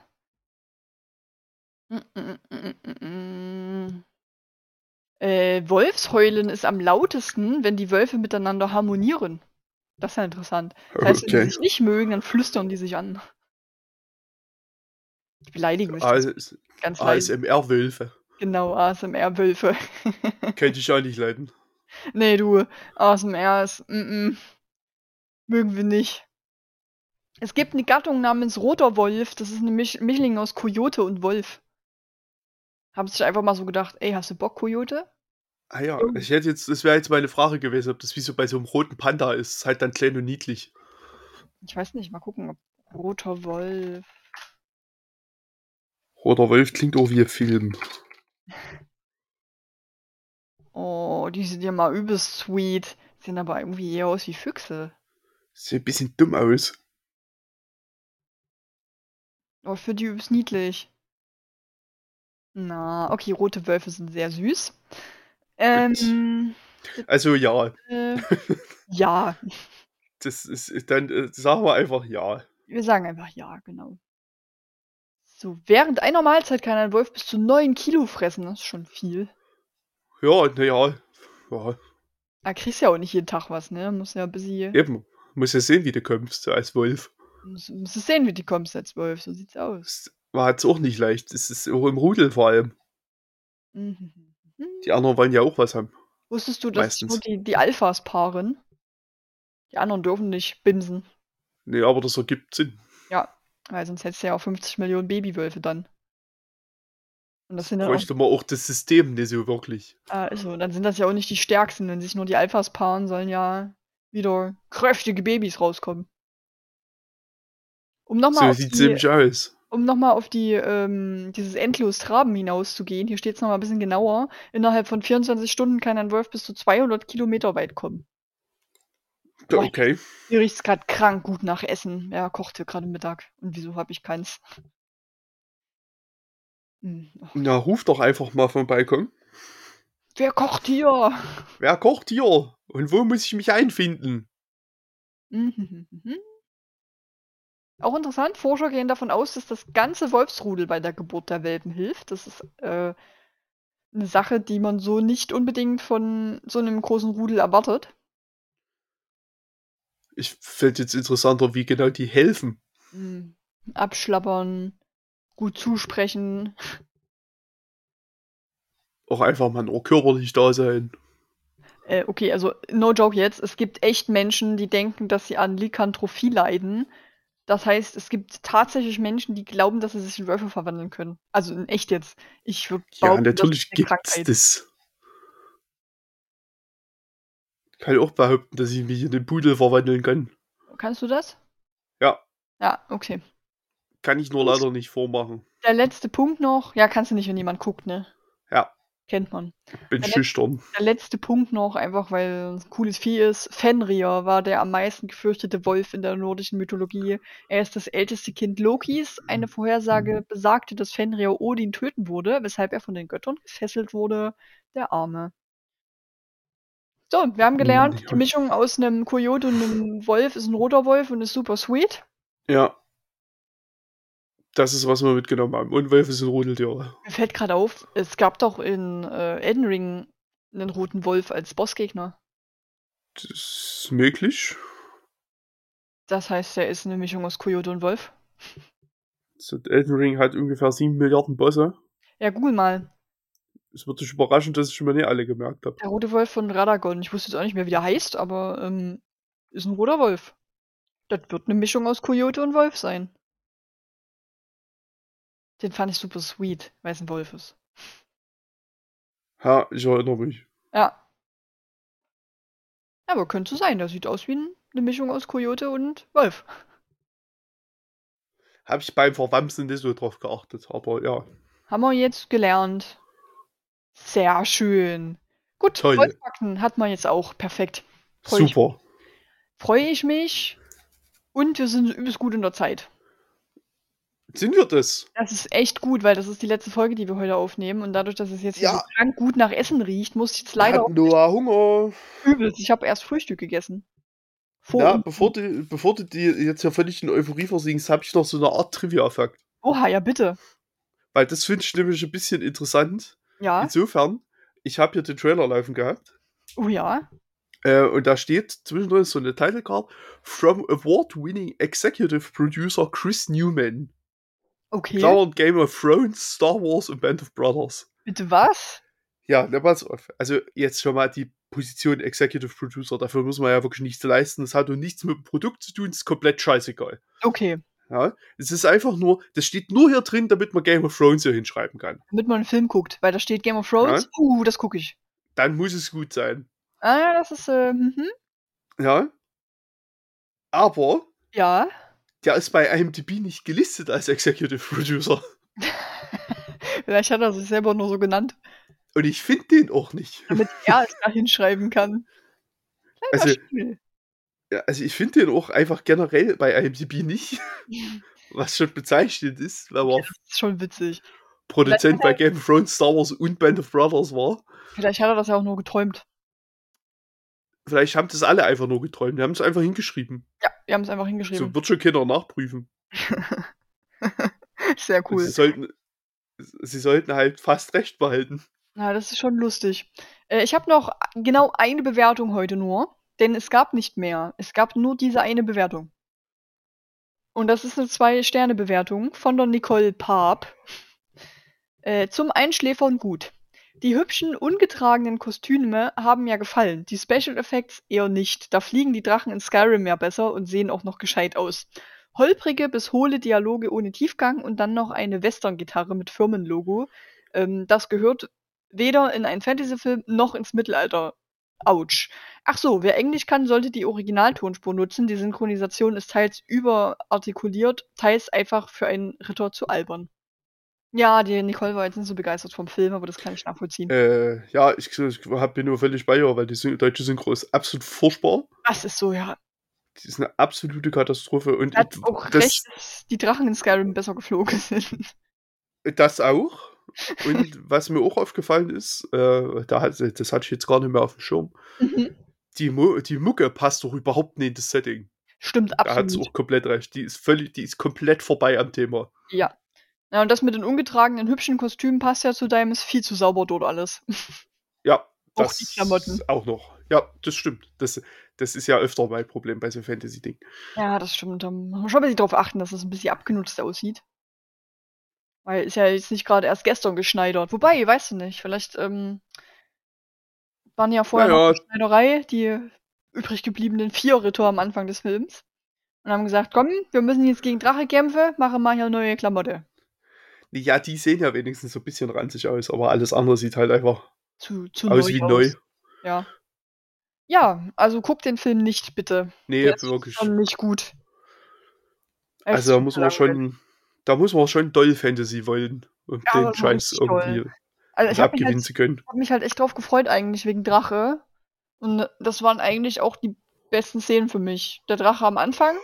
Mm, mm, mm, mm, mm. Äh, Wolfsheulen ist am lautesten, wenn die Wölfe miteinander harmonieren. Das ist ja interessant. Das heißt, wenn die Okay. sich nicht mögen, dann flüstern die sich an. Die beleidigen sich AS ganz. ASMR-Wölfe. Genau, ASMR-Wölfe. Könnte ich auch nicht leiden. nee, du, ASMR ist, mm, mm, mögen wir nicht. Es gibt eine Gattung namens Roter Wolf. Das ist eine Misch Mischling aus Kojote und Wolf. Haben sich einfach mal so gedacht, ey, hast du Bock, Kojote? Ah ja, Oh. ich hätte jetzt, das wäre jetzt meine Frage gewesen, ob das wie so bei so einem roten Panda ist. Ist halt dann klein und niedlich. Ich weiß nicht, mal gucken, ob Roter Wolf. Roter Wolf klingt auch wie ein Film. Oh, die sind ja mal übelst sweet. Sehen aber irgendwie eher aus wie Füchse. Sieht ein bisschen dumm aus. Aber für die übelst niedlich. Na, okay, rote Wölfe sind sehr süß. Ähm, Also ja, äh, ja, das ist dann äh, sagen wir einfach ja. wir sagen einfach ja, genau. So, während einer Mahlzeit kann ein Wolf bis zu 9 Kilo fressen. Das ist schon viel. Ja, naja. Ja, Da kriegst ja auch nicht jeden Tag was, ne? Muss ja ein bisschen. eben. Muss ja sehen, wie du kommst als Wolf. Muss, muss es sehen, wie die kommst als Wolf. So sieht's aus. Das war jetzt auch nicht leicht. Das ist auch im Rudel vor allem. Mhm. Die anderen wollen ja auch was haben. Wusstest du, dass sich nur Meistens. die, die Alphas paaren? Die anderen dürfen nicht bimsen. Nee, aber das ergibt Sinn. Weil sonst hättest du ja auch 50 Millionen Babywölfe dann. Und das sind dann auch, Bräuchte man auch das System nicht so wirklich. ah, ist so. dann sind das ja auch nicht die stärksten. Wenn sich nur die Alphas paaren, sollen ja wieder kräftige Babys rauskommen. Um nochmal So sieht nämlich aus. Um nochmal auf die, ähm, dieses endlos Traben hinauszugehen, hier steht es nochmal ein bisschen genauer. Innerhalb von 24 Stunden kann ein Wolf bis zu 200 Kilometer weit kommen. Boah, Okay. Hier riecht es gerade krank gut nach Essen. Er kochte gerade Mittag. Und wieso habe ich keins? Hm, Na, ruf doch einfach mal vom Balkon. Wer kocht hier? Wer kocht hier? Und wo muss ich mich einfinden? Auch interessant, Forscher gehen davon aus, dass das ganze Wolfsrudel bei der Geburt der Welpen hilft. Das ist äh, eine Sache, die man so nicht unbedingt von so einem großen Rudel erwartet. Ich fände jetzt interessanter, wie genau die helfen. Hm. Abschlappern, gut zusprechen. Auch einfach mal nur körperlich da sein. Äh, okay, also no joke jetzt. Es gibt echt Menschen, die denken, dass sie an Lykanthropie leiden. Das heißt, es gibt tatsächlich Menschen, die glauben, dass sie sich in Wölfe verwandeln können. Also in echt jetzt. Ich würde Ja, natürlich gibt's Krankheit. das. Ich kann auch behaupten, dass ich mich in den Pudel verwandeln kann. Kannst du das? Ja, Ja, okay. kann ich nur leider nicht vormachen. Der letzte Punkt noch. Ja, kannst du nicht, wenn jemand guckt, ne? Ja, Kennt man. bin Der, schüchtern. der letzte Punkt noch, einfach weil es ein cooles Vieh ist. Fenrir war der am meisten gefürchtete Wolf in der nordischen Mythologie. Er ist das älteste Kind Lokis. Eine Vorhersage besagte, dass Fenrir Odin töten würde, weshalb er von den Göttern gefesselt wurde. Der Arme. So, wir haben gelernt, die. Mischung aus einem Kojote und einem Wolf ist ein roter Wolf und ist super sweet. Ja. Das ist, was wir mitgenommen haben. Und Wölfe sind Rudeltiere. Mir fällt gerade auf, es gab doch in äh, Elden Ring einen roten Wolf als Bossgegner. Das ist möglich. Das heißt, er ist eine Mischung aus Kojote und Wolf. So, Elden Ring hat ungefähr 7 Milliarden Bosse. Ja, google mal. Es wird dich überraschen, dass ich schon mal nicht alle gemerkt habe. Der rote Wolf von Radagon. Ich wusste jetzt auch nicht mehr, wie der heißt, aber ähm, ist ein roter Wolf. Das wird eine Mischung aus Kojote und Wolf sein. Den fand ich super sweet, weil es ein Wolf ist. Ja, ich erinnere mich. Ja. Aber könnte sein. Der sieht aus wie ein, eine Mischung aus Kojote und Wolf. Habe ich beim Verwamsen nicht so drauf geachtet, aber ja. Haben wir jetzt gelernt. Sehr schön. Gut, Toll. Wolfsfakten hat man jetzt auch. Perfekt. Freu ich, Super. freue ich mich. Und wir sind übelst gut in der Zeit. Sind wir das? Das ist echt gut, weil das ist die letzte Folge, die wir heute aufnehmen. Und dadurch, dass es jetzt hier so Ja. krank gut nach Essen riecht, muss ich jetzt leider Hat Noah Hunger. übelst. Ich habe erst Frühstück gegessen. Vor Ja, bevor du, bevor du die jetzt ja völlig in Euphorie versinkst, habe ich noch so eine Art Trivia-Fakt. Oha, ja bitte. Weil das finde ich nämlich ein bisschen interessant. Ja. Insofern, ich habe hier den Trailer laufen gehabt. Oh ja. Äh, und da steht zwischendrin so eine Title Card from Award-winning Executive Producer Chris Newman. Okay. Dauernd Game of Thrones, Star Wars und Band of Brothers. Bitte was? Ja, na pass auf. Also jetzt schon mal die Position Executive Producer. Dafür muss man ja wirklich nichts leisten. Das hat auch nichts mit dem Produkt zu tun. Das ist komplett scheißegal. Okay. Ja, es ist einfach nur, das steht nur hier drin, damit man Game of Thrones hier hinschreiben kann. Damit man einen Film guckt, weil da steht Game of Thrones. Ja. Uh, das gucke ich. Dann muss es gut sein. Ah, das ist, äh, mhm. Ja. Aber Ja. Der ist bei IMDb nicht gelistet als Executive Producer. Vielleicht hat er sich selber nur so genannt, Und ich finde den auch nicht. damit er es da hinschreiben kann. Kleiner Also, Spiel. ja, also ich finde den auch einfach generell bei IMDb nicht. Was schon bezeichnet ist, weil er Das ist schon witzig. Produzent bei Game of Thrones, Star Wars und Band of Brothers war. Vielleicht hat er das ja auch nur geträumt. Vielleicht haben das alle einfach nur geträumt. Die haben es einfach hingeschrieben. Wir haben es einfach So hingeschrieben. wird schon keiner nachprüfen. Sehr cool. Sie sollten, sie sollten halt fast recht behalten. Ja, das ist schon lustig. Äh, ich habe noch genau eine Bewertung heute nur, denn es gab nicht mehr. Es gab nur diese eine Bewertung. Und das ist eine Zwei-Sterne-Bewertung von der Nicole Paap. Äh, zum Einschläfern gut. Die hübschen, ungetragenen Kostüme haben mir gefallen. Die Special Effects eher nicht. Da fliegen die Drachen in Skyrim ja besser und sehen auch noch gescheit aus. Holprige bis hohle Dialoge ohne Tiefgang und dann noch eine Western-Gitarre mit Firmenlogo. Ähm, das gehört weder in einen Fantasy-Film noch ins Mittelalter. Autsch. Ach so, wer Englisch kann, sollte die Originaltonspur nutzen. Die Synchronisation ist teils überartikuliert, teils einfach für einen Ritter zu albern. Ja, die Nicole war jetzt nicht so begeistert vom Film, aber das kann ich nachvollziehen. Äh, ja, ich, ich hab, bin nur völlig bei ihr, weil die Syn deutsche Synchro ist absolut furchtbar. Das ist so, ja. Die ist eine absolute Katastrophe. Und Hat auch das, recht, dass die Drachen in Skyrim besser geflogen sind. das auch. Und was mir auch aufgefallen ist, äh, da hat, das hatte ich jetzt gar nicht mehr auf dem Schirm, Mhm. die, Mu die Mucke passt doch überhaupt nicht in das Setting. Stimmt, Da hat absolut. auch komplett recht. Die ist völlig, die ist komplett vorbei am Thema. Ja. Ja, und das mit den ungetragenen, hübschen Kostümen passt ja zu deinem, ist viel zu sauber dort alles. Ja, Auch das die Klamotten. auch noch. Ja, das stimmt. Das, das ist ja öfter mein Problem bei so Fantasy-Dingen. Ja, das stimmt. Da muss man schon ein bisschen drauf achten, dass es ein bisschen abgenutzt aussieht. Weil ist ja jetzt nicht gerade erst gestern geschneidert. Wobei, weißt du nicht, vielleicht ähm, waren ja vorher Naja. noch die Schneiderei, die übrig gebliebenen vier Ritter am Anfang des Films. Und haben gesagt, komm, wir müssen jetzt gegen Drache kämpfen, machen mal hier neue Klamotte. Ja, die sehen ja wenigstens so ein bisschen ranzig aus, aber alles andere sieht halt einfach Zu, zu aus neu wie neu. Ja. Ja, also guck den Film nicht, bitte. Nee, Der wirklich. schon nicht gut. Ist Also da muss man schon, da muss man schon doll Fantasy wollen, um Ja, den Scheiß irgendwie Also ich habe abgewinnen halt, zu können. hab mich halt echt drauf gefreut eigentlich wegen Drache. Und das waren eigentlich auch die besten Szenen für mich. Der Drache am Anfang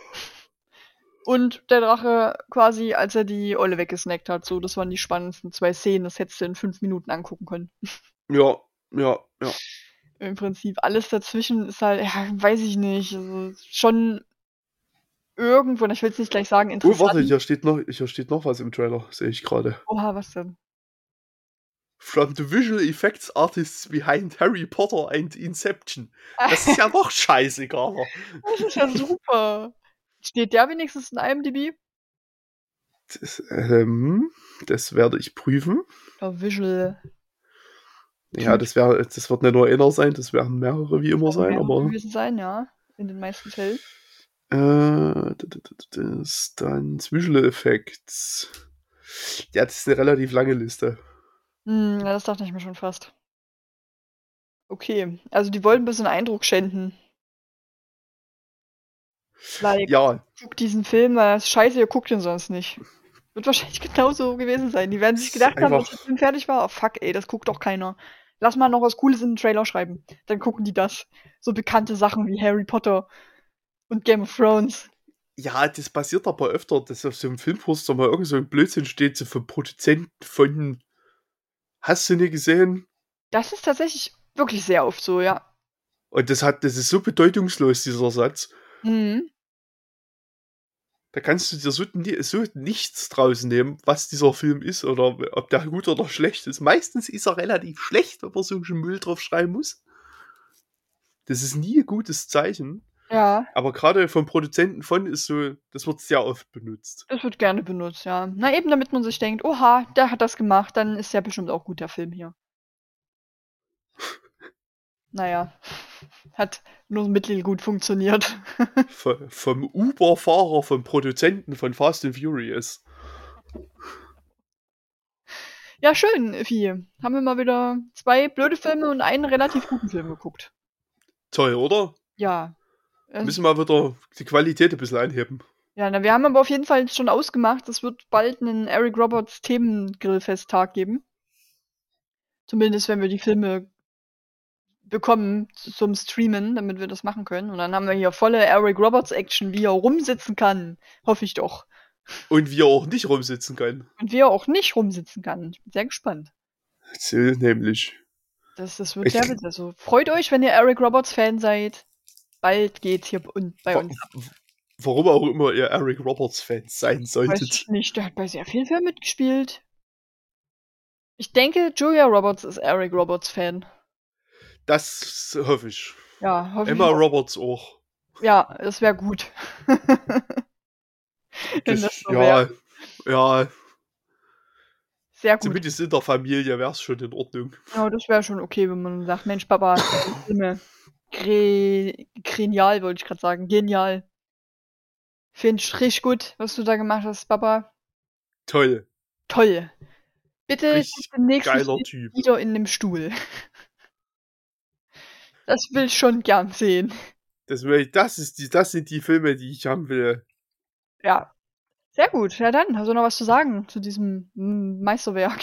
und der Drache quasi, als er die Eule weggesnackt hat. So, das waren die spannendsten zwei Szenen. Das hättest du in fünf Minuten angucken können. Ja, ja, ja. Im Prinzip alles dazwischen ist halt, ja, weiß ich nicht. Also schon irgendwo, und ich will es nicht gleich sagen, Oh, interessant. warte, hier steht noch, hier steht noch was im Trailer, sehe ich gerade. Oha, was denn? From the visual effects artists behind Harry Potter and Inception. Das ist ja noch scheißegaler. Das ist ja super. Steht der wenigstens in IMDb? Das, ähm, das werde ich prüfen. Ja, Visual. Ja, das, wär, das wird nicht nur einer sein, das werden mehrere wie immer sein, aber. gewesen sein, ja. In den meisten Fällen. Äh, das dann Visual Effects. Ja, das ist eine relativ lange Liste. Hm, das dachte ich mir schon fast. Okay, also die wollten ein bisschen Eindruck schänden. Like, Ja, guckt diesen Film, weil das ist scheiße, ihr guckt ihn sonst nicht. Wird wahrscheinlich genauso gewesen sein. Die werden sich gedacht haben, als einfach- der Film fertig war, oh fuck, ey, das guckt doch keiner. Lass mal noch was Cooles in den Trailer schreiben. Dann gucken die das. So bekannte Sachen wie Harry Potter und Game of Thrones. ja, das passiert aber öfter, dass auf so einem Filmposter mal irgend so ein Blödsinn steht, so vom Produzenten von. Hast du nicht gesehen? Das ist tatsächlich wirklich sehr oft so, ja. Und das hat, das ist so bedeutungslos, dieser Satz. Mhm. Da kannst du dir so, so nichts draus nehmen, was dieser Film ist oder ob der gut oder schlecht ist. Meistens ist er relativ schlecht, wenn man so einen Müll drauf schreiben muss. Das ist nie ein gutes Zeichen. Ja, Aber gerade vom Produzenten von ist so, das wird sehr oft benutzt. das wird gerne benutzt, ja. Na eben, damit man sich denkt, oha, der hat das gemacht, dann ist ja bestimmt auch gut, der Film hier. Naja, hat nur mittelgut funktioniert. V vom Uber-Fahrer, vom Produzenten von Fast and Furious. Ja, schön, Effi. Haben wir mal wieder zwei blöde Filme und einen relativ guten Film geguckt. Toll, oder? Ja. Müssen wir wieder die Qualität ein bisschen anheben. Ja, na, wir haben aber auf jeden Fall schon ausgemacht, es wird bald einen Eric Roberts Themengrillfesttag geben. Zumindest wenn wir die Filme bekommen zum Streamen, damit wir das machen können. Und dann haben wir hier volle Eric Roberts Action, wie er rumsitzen kann. Hoffe ich doch. Und wir auch nicht rumsitzen können. Und wie er auch nicht rumsitzen kann. Ich bin sehr gespannt. So, nämlich. Das, das wird Ich- sehr witzig. Also freut euch, wenn ihr Eric Roberts Fan seid. Bald geht's hier bei uns. w- Warum auch immer ihr Eric Roberts-Fans sein Weiß solltet. ich nicht, der hat bei sehr vielen Filmen mitgespielt. Ich denke, Julia Roberts ist Eric Roberts Fan. Das hoffe ich. Ja, hoffe Emma ich. Roberts auch. Ja, das wäre gut. Wenn das so ja, ja, Sehr gut. zumindest in der Familie wäre es schon in Ordnung. Ja, das wäre schon okay, wenn man sagt, Mensch, Papa, Filme. Genial, wollte ich gerade sagen. Genial. Finde ich richtig gut, was du da gemacht hast, Papa. Toll. Toll. Bitte Richtig demnächst wieder in dem Stuhl. Das will ich schon gern sehen. Das, will, das, ist die, das sind die Filme, die ich haben will. Ja. Sehr gut. Ja, dann, hast du noch was zu sagen zu diesem Meisterwerk?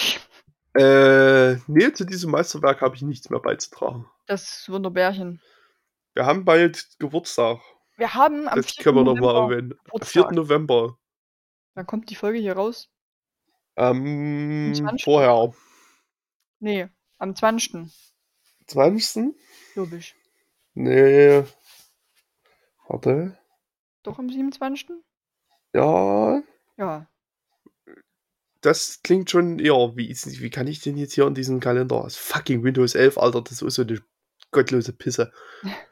Äh, nee, zu diesem Meisterwerk habe ich nichts mehr beizutragen. Das Wunderbärchen. Wir haben bald Geburtstag. Wir haben am Das 4. können wir noch mal November erwähnen. Am 4. Geburtstag. November. Dann kommt die Folge hier raus. Ähm, 20. vorher. Nee, am 20. 20. glaube ich. Nee. Warte. Doch am 27. Ja, Ja. das klingt schon eher, wie, wie kann ich denn jetzt hier in diesem Kalender? Das fucking Windows 11, Alter, das ist so eine gottlose Pisse.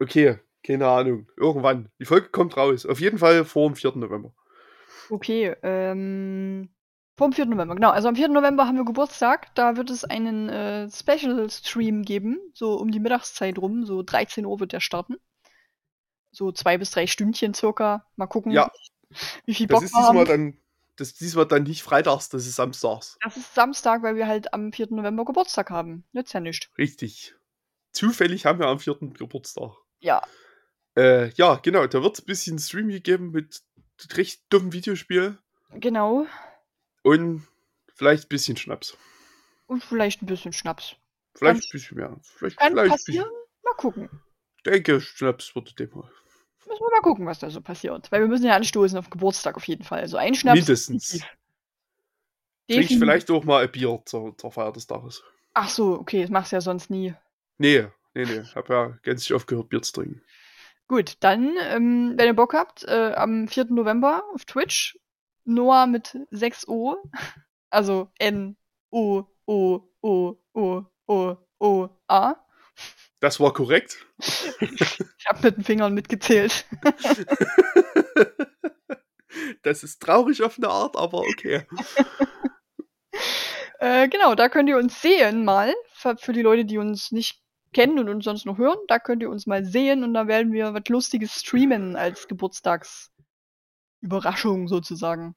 Okay, keine Ahnung. Irgendwann. Die Folge kommt raus. Auf jeden Fall vor dem 4. November. Okay, ähm. Vom 4. November, genau. Also am 4. November haben wir Geburtstag. Da wird es einen äh, Special-Stream geben. So um die Mittagszeit rum. So 13 Uhr wird der starten. So zwei bis drei Stündchen circa. Mal gucken, Ja. wie viel Das Bock ist wir haben. diesmal dann, das ist diesmal dann nicht freitags, das ist samstags. Das ist Samstag, weil wir halt am 4. November Geburtstag haben. Nützt ja nicht. Richtig. Zufällig haben wir am 4. Geburtstag. Ja. Äh, ja, genau, da wird es ein bisschen Stream gegeben mit recht dummem Videospiel Genau. Und vielleicht ein bisschen Schnaps. Und vielleicht ein bisschen Schnaps. Vielleicht Kann- ein bisschen mehr. Vielleicht, Kann vielleicht passieren. Mal gucken. Ich denke, Schnaps wird dem mal. Müssen wir mal gucken, was da so passiert. Weil wir müssen ja anstoßen auf Geburtstag auf jeden Fall. Also ein Schnaps. Mindestens. Trinke ich vielleicht auch mal ein Bier zur, zur Feier des Tages. Ach so, okay, das machst du ja sonst nie. Nee, nee, nee. Hab ja gänzlich aufgehört, Bier zu trinken. Gut, dann, ähm, wenn ihr Bock habt, äh, am 4. November auf Twitch, Noah mit 6 O, also N O O O O O O A. Das war korrekt. Ich hab mit den Fingern mitgezählt. das ist traurig auf eine Art, aber okay. Äh, genau, da könnt ihr uns sehen mal. Für, für die Leute, die uns nicht kennen und uns sonst noch hören, da könnt ihr uns mal sehen und da werden wir was Lustiges streamen als Geburtstagsüberraschung sozusagen.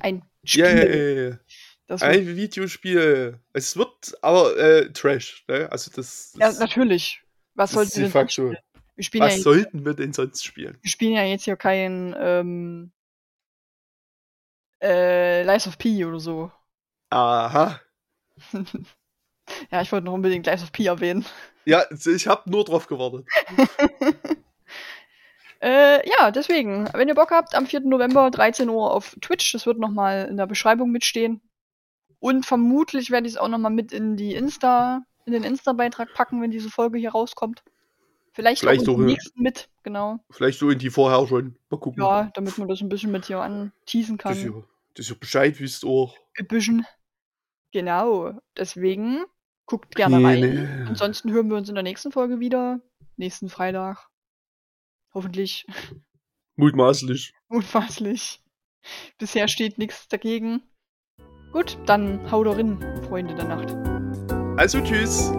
Ein Spiel. Yay. Das wird, Ein Videospiel. Es wird aber äh, Trash, ne? Also das, ja, das, natürlich. Was das sollten wir de denn facto. spielen? Wir spielen, ja Was jetzt, sollten wir denn sonst spielen? wir spielen ja jetzt hier kein ähm, äh, Lies of P oder so. Aha. Ja, ich wollte noch unbedingt Lies of P erwähnen. Ja, ich habe nur drauf gewartet. Äh, ja, deswegen, wenn ihr Bock habt, am 4. November 13 Uhr auf Twitch, das wird nochmal in der Beschreibung mitstehen. Und vermutlich werde ich es auch nochmal mit in die Insta, in den Insta-Beitrag packen, wenn diese Folge hier rauskommt. Vielleicht, Vielleicht auch in auch, den äh, nächsten mit, genau. Vielleicht so in die vorher schon. Mal gucken. Ja, damit man das ein bisschen mit hier anteasen dass kann. ihr, dass ihr Bescheid wisst auch. Ein bisschen. Genau. Deswegen guckt gerne rein. Ansonsten hören wir uns in der nächsten Folge wieder. Nächsten Freitag. Hoffentlich. Mutmaßlich. Mutmaßlich. Bisher steht nichts dagegen. Gut, dann haut doch rein, Freunde der Nacht. Also tschüss.